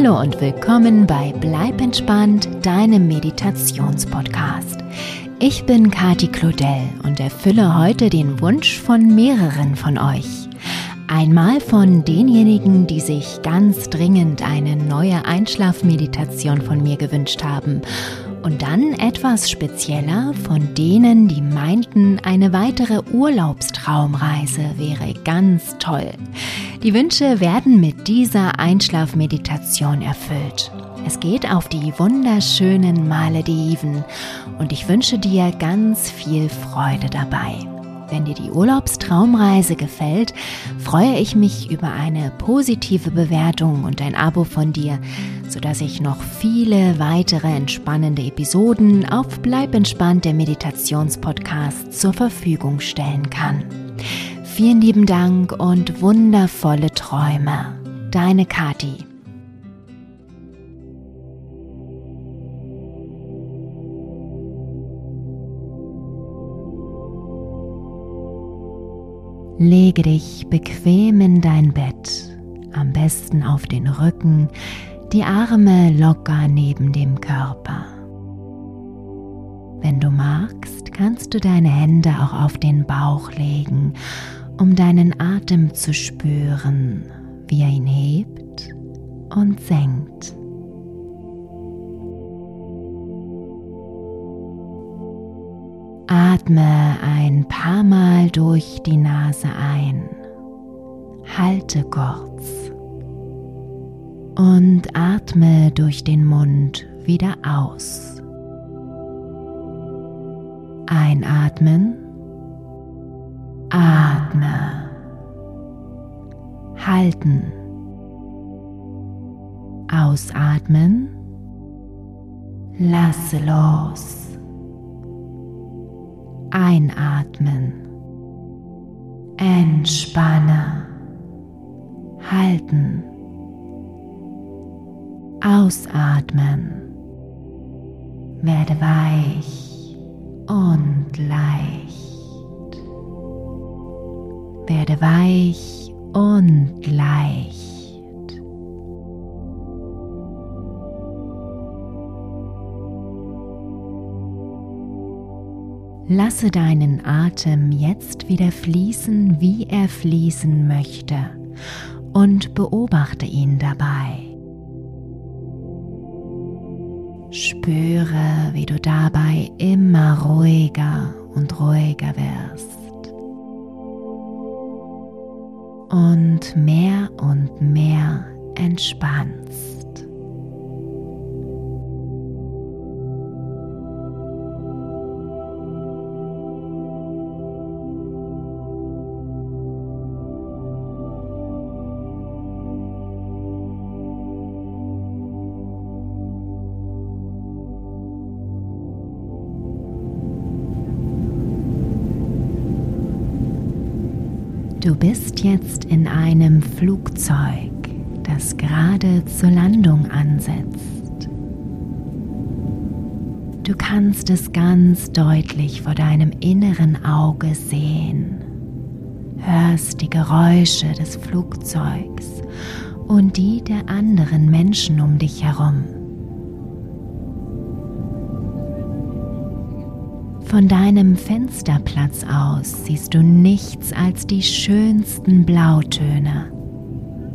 Hallo und willkommen bei Bleib entspannt, deinem Meditationspodcast. Ich bin Kati Claudel und erfülle heute den Wunsch von mehreren von euch. Einmal von denjenigen, die sich ganz dringend eine neue Einschlafmeditation von mir gewünscht haben und dann etwas spezieller von denen, die meinten, eine weitere Urlaubstraumreise wäre ganz toll. Die Wünsche werden mit dieser Einschlafmeditation erfüllt. Es geht auf die wunderschönen Malediven und ich wünsche dir ganz viel Freude dabei. Wenn dir die Urlaubstraumreise gefällt, freue ich mich über eine positive Bewertung und ein Abo von dir, sodass ich noch viele weitere entspannende Episoden auf Bleib entspannt der Meditationspodcast zur Verfügung stellen kann. Vielen lieben Dank und wundervolle Träume. Deine Kati. Lege dich bequem in dein Bett, am besten auf den Rücken, die Arme locker neben dem Körper. Wenn du magst, kannst du deine Hände auch auf den Bauch legen, um deinen Atem zu spüren, wie er ihn hebt und senkt. Atme ein paar Mal durch die Nase ein. Halte kurz. Und atme durch den Mund wieder aus. Einatmen. Atme. Halten. Ausatmen. Lasse los. Einatmen. Entspanne. Halten. Ausatmen. Werde weich und leicht. Werde weich und leicht. Lasse deinen Atem jetzt wieder fließen, wie er fließen möchte und beobachte ihn dabei. Spüre, wie du dabei immer ruhiger und ruhiger wirst und mehr und mehr entspannst. Bist jetzt in einem Flugzeug, das gerade zur Landung ansetzt. Du kannst es ganz deutlich vor deinem inneren Auge sehen, hörst die Geräusche des Flugzeugs und die der anderen Menschen um dich herum. Von deinem Fensterplatz aus siehst du nichts als die schönsten Blautöne.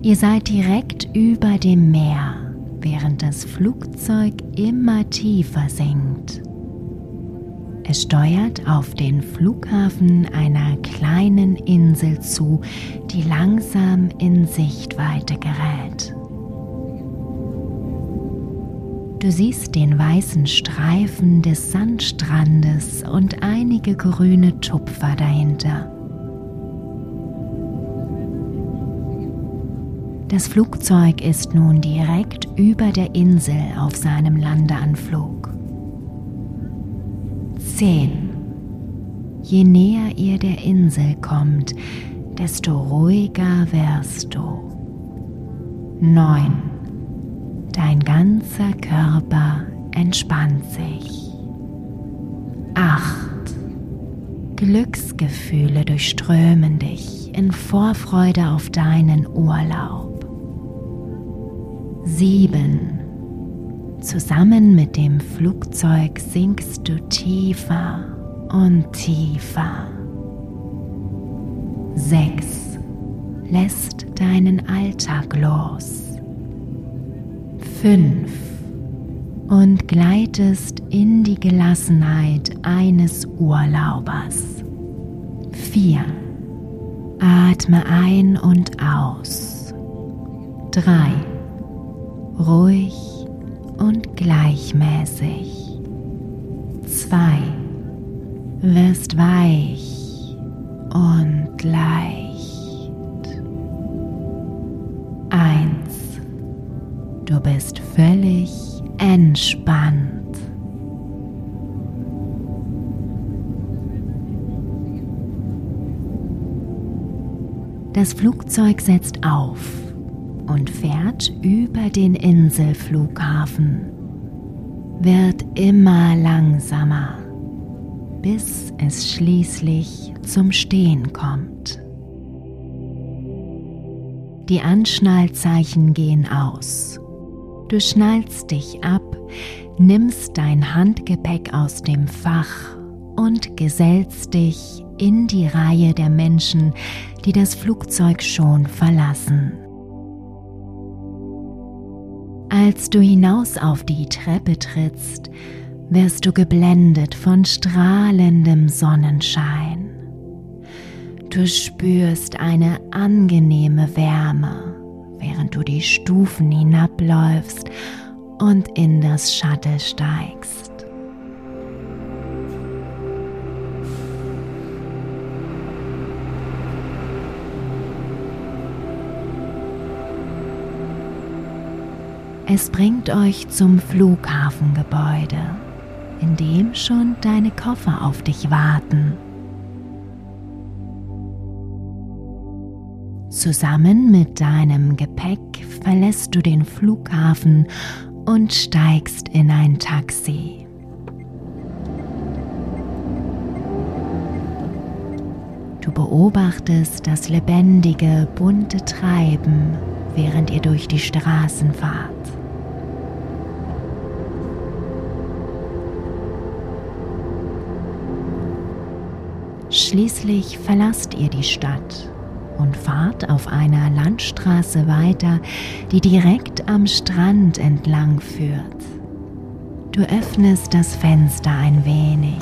Ihr seid direkt über dem Meer, während das Flugzeug immer tiefer sinkt. Es steuert auf den Flughafen einer kleinen Insel zu, die langsam in Sichtweite gerät. Du siehst den weißen Streifen des Sandstrandes und einige grüne Tupfer dahinter. Das Flugzeug ist nun direkt über der Insel auf seinem Landeanflug. 10. Je näher ihr der Insel kommt, desto ruhiger wirst du. 9. Dein ganzer Körper entspannt sich. Acht. Glücksgefühle durchströmen dich in Vorfreude auf deinen Urlaub. Sieben. Zusammen mit dem Flugzeug sinkst du tiefer und tiefer. Sechs. Lässt deinen Alltag los. Fünf. Und gleitest in die Gelassenheit eines Urlaubers. Vier. Atme ein und aus. Drei. Ruhig und gleichmäßig. Zwei. Wirst weich und leicht. Du bist völlig entspannt. Das Flugzeug setzt auf und fährt über den Inselflughafen, wird immer langsamer, bis es schließlich zum Stehen kommt. Die Anschnallzeichen gehen aus. Du schnallst dich ab, nimmst dein Handgepäck aus dem Fach und gesellst dich in die Reihe der Menschen, die das Flugzeug schon verlassen. Als du hinaus auf die Treppe trittst, wirst du geblendet von strahlendem Sonnenschein. Du spürst eine angenehme Wärme, während du die Stufen hinabläufst und in das Shuttle steigst. Es bringt euch zum Flughafengebäude, in dem schon deine Koffer auf dich warten. Zusammen mit deinem Gepäck verlässt du den Flughafen und steigst in ein Taxi. Du beobachtest das lebendige, bunte Treiben, während ihr durch die Straßen fahrt. Schließlich verlasst ihr die Stadt und fahrt auf einer Landstraße weiter, die direkt am Strand entlang führt. Du öffnest das Fenster ein wenig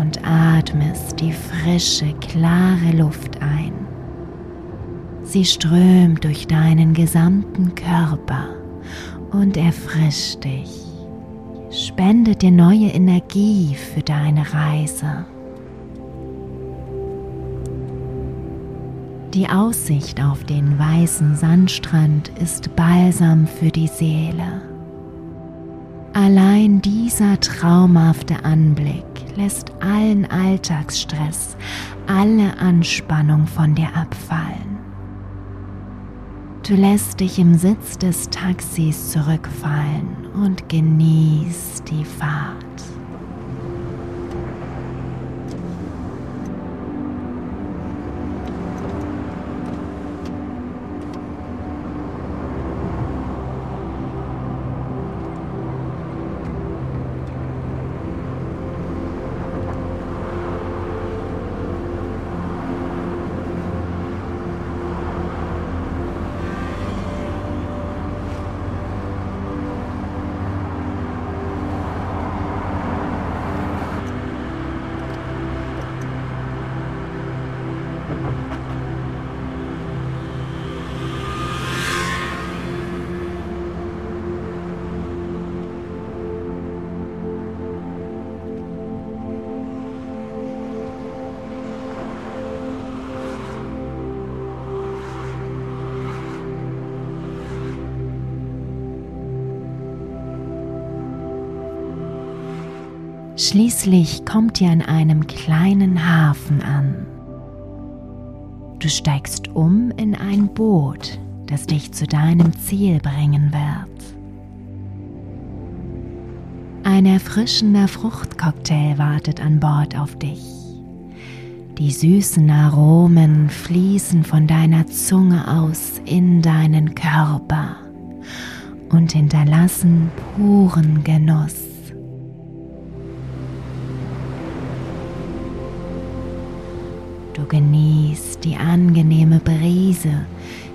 und atmest die frische, klare Luft ein. Sie strömt durch deinen gesamten Körper und erfrischt dich, spendet dir neue Energie für deine Reise. Die Aussicht auf den weißen Sandstrand ist Balsam für die Seele. Allein dieser traumhafte Anblick lässt allen Alltagsstress, alle Anspannung von dir abfallen. Du lässt dich im Sitz des Taxis zurückfallen und genießt die Fahrt. Schließlich kommt ihr an einem kleinen Hafen an. Du steigst um in ein Boot, das dich zu deinem Ziel bringen wird. Ein erfrischender Fruchtcocktail wartet an Bord auf dich. Die süßen Aromen fließen von deiner Zunge aus in deinen Körper und hinterlassen puren Genuss. Du genießt die angenehme Brise,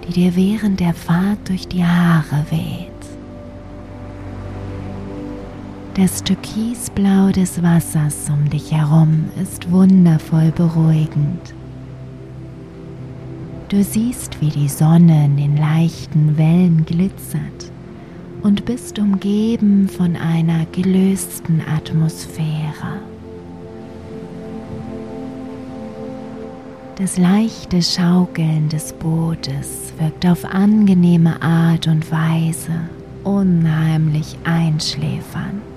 die dir während der Fahrt durch die Haare weht. Das Türkisblau des Wassers um dich herum ist wundervoll beruhigend. Du siehst, wie die Sonne in den leichten Wellen glitzert und bist umgeben von einer gelösten Atmosphäre. Das leichte Schaukeln des Bootes wirkt auf angenehme Art und Weise unheimlich einschläfernd.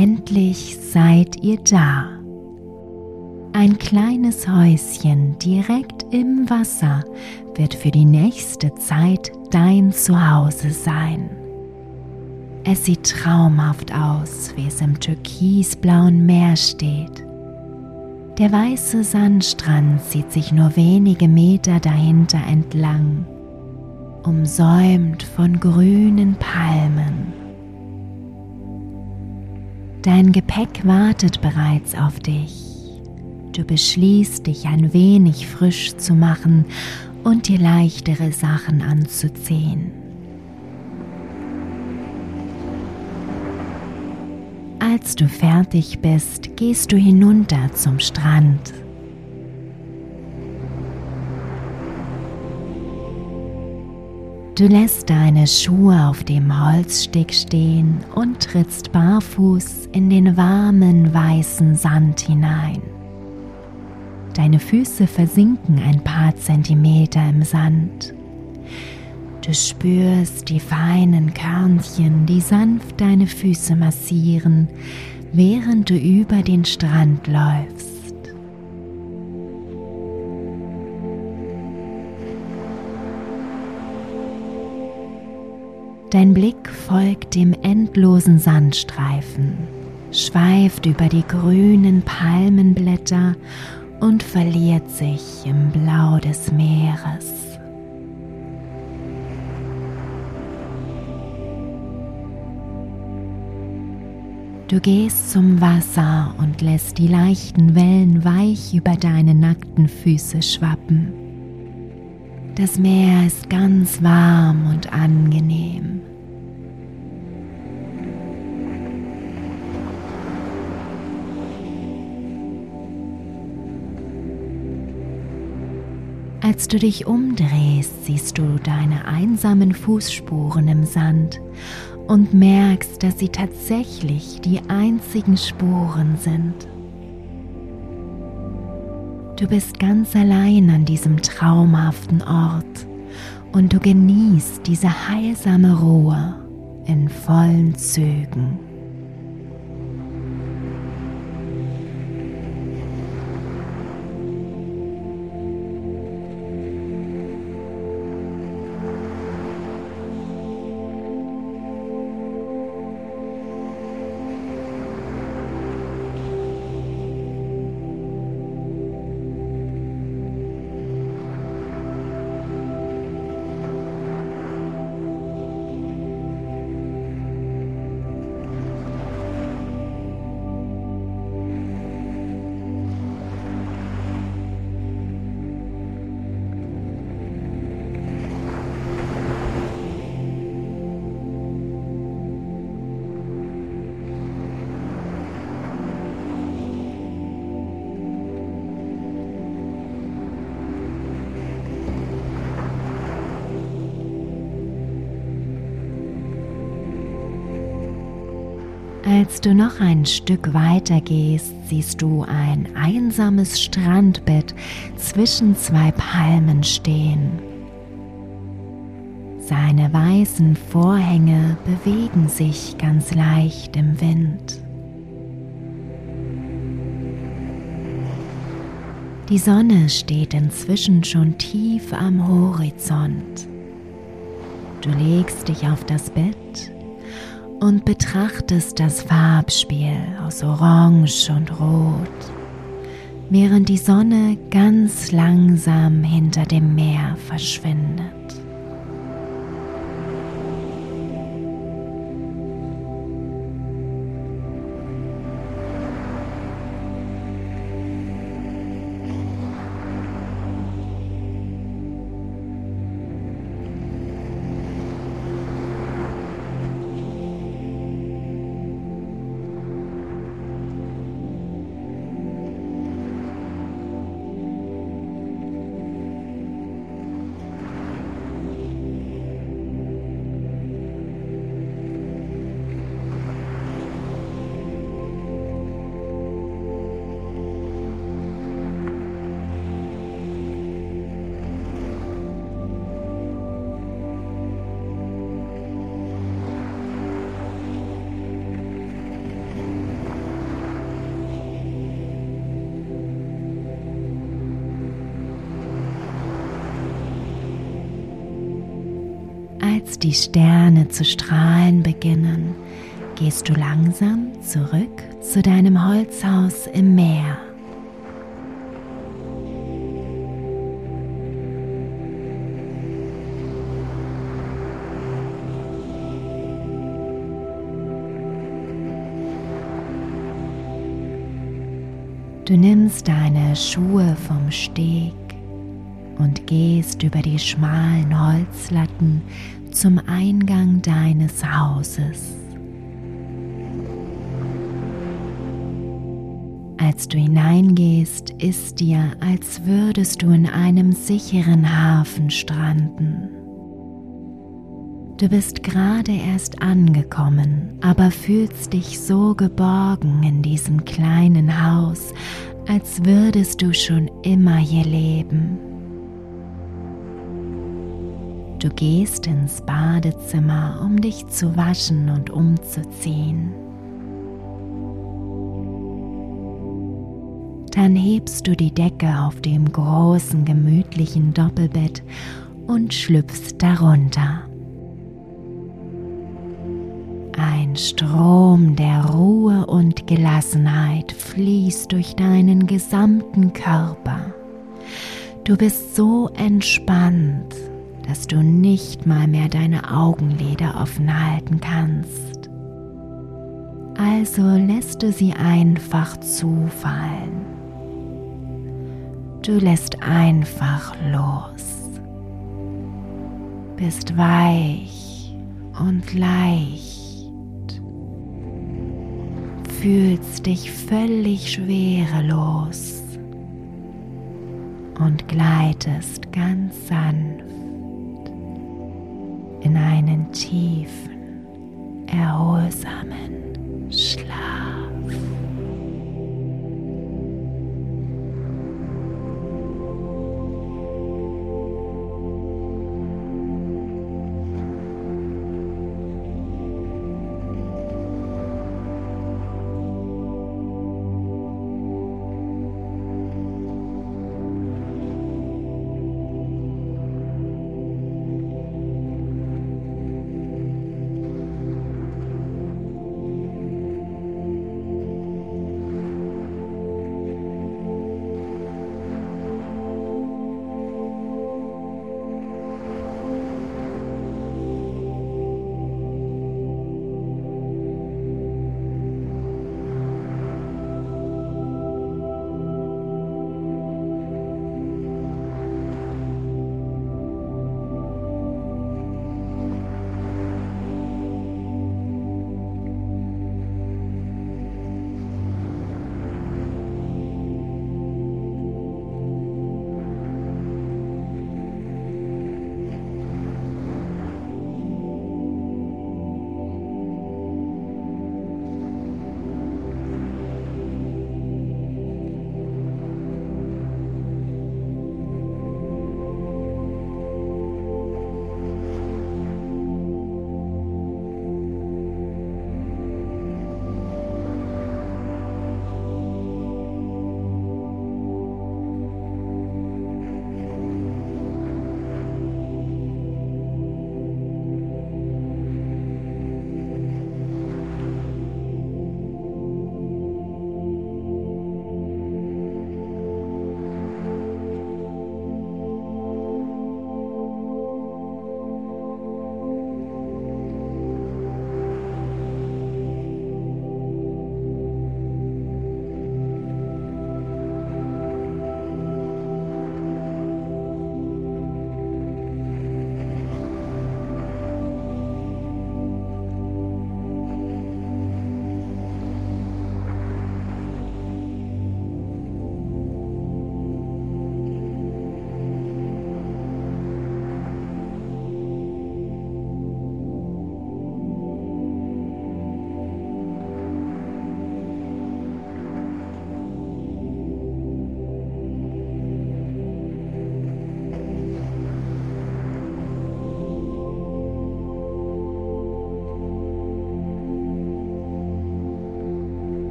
Endlich seid ihr da. Ein kleines Häuschen direkt im Wasser wird für die nächste Zeit dein Zuhause sein. Es sieht traumhaft aus, wie es im türkisblauen Meer steht. Der weiße Sandstrand zieht sich nur wenige Meter dahinter entlang, umsäumt von grünen Palmen. Dein Gepäck wartet bereits auf dich. Du beschließt, dich ein wenig frisch zu machen und dir leichtere Sachen anzuziehen. Als du fertig bist, gehst du hinunter zum Strand. Du lässt deine Schuhe auf dem Holzsteg stehen und trittst barfuß in den warmen weißen Sand hinein. Deine Füße versinken ein paar Zentimeter im Sand. Du spürst die feinen Körnchen, die sanft deine Füße massieren, während du über den Strand läufst. Dein Blick folgt dem endlosen Sandstreifen, schweift über die grünen Palmenblätter und verliert sich im Blau des Meeres. Du gehst zum Wasser und lässt die leichten Wellen weich über deine nackten Füße schwappen. Das Meer ist ganz warm und angenehm. Als du dich umdrehst, siehst du deine einsamen Fußspuren im Sand und merkst, dass sie tatsächlich die einzigen Spuren sind. Du bist ganz allein an diesem traumhaften Ort und du genießt diese heilsame Ruhe in vollen Zügen. Als du noch ein Stück weiter gehst, siehst du ein einsames Strandbett zwischen zwei Palmen stehen. Seine weißen Vorhänge bewegen sich ganz leicht im Wind. Die Sonne steht inzwischen schon tief am Horizont. Du legst dich auf das Bett und betrachtest das Farbspiel aus Orange und Rot, während die Sonne ganz langsam hinter dem Meer verschwindet. Die Sterne zu strahlen beginnen, gehst du langsam zurück zu deinem Holzhaus im Meer. Du nimmst deine Schuhe vom Steg und gehst über die schmalen Holzlatten zum Eingang deines Hauses. Als du hineingehst, ist dir, als würdest du in einem sicheren Hafen stranden. Du bist gerade erst angekommen, aber fühlst dich so geborgen in diesem kleinen Haus, als würdest du schon immer hier leben. Du gehst ins Badezimmer, um dich zu waschen und umzuziehen. Dann hebst du die Decke auf dem großen, gemütlichen Doppelbett und schlüpfst darunter. Ein Strom der Ruhe und Gelassenheit fließt durch deinen gesamten Körper. Du bist so entspannt dass du nicht mal mehr deine Augenlider offen halten kannst. Also lässt du sie einfach zufallen. Du lässt einfach los. Bist weich und leicht. Fühlst dich völlig schwerelos und gleitest ganz sanft in einen tiefen, erholsamen.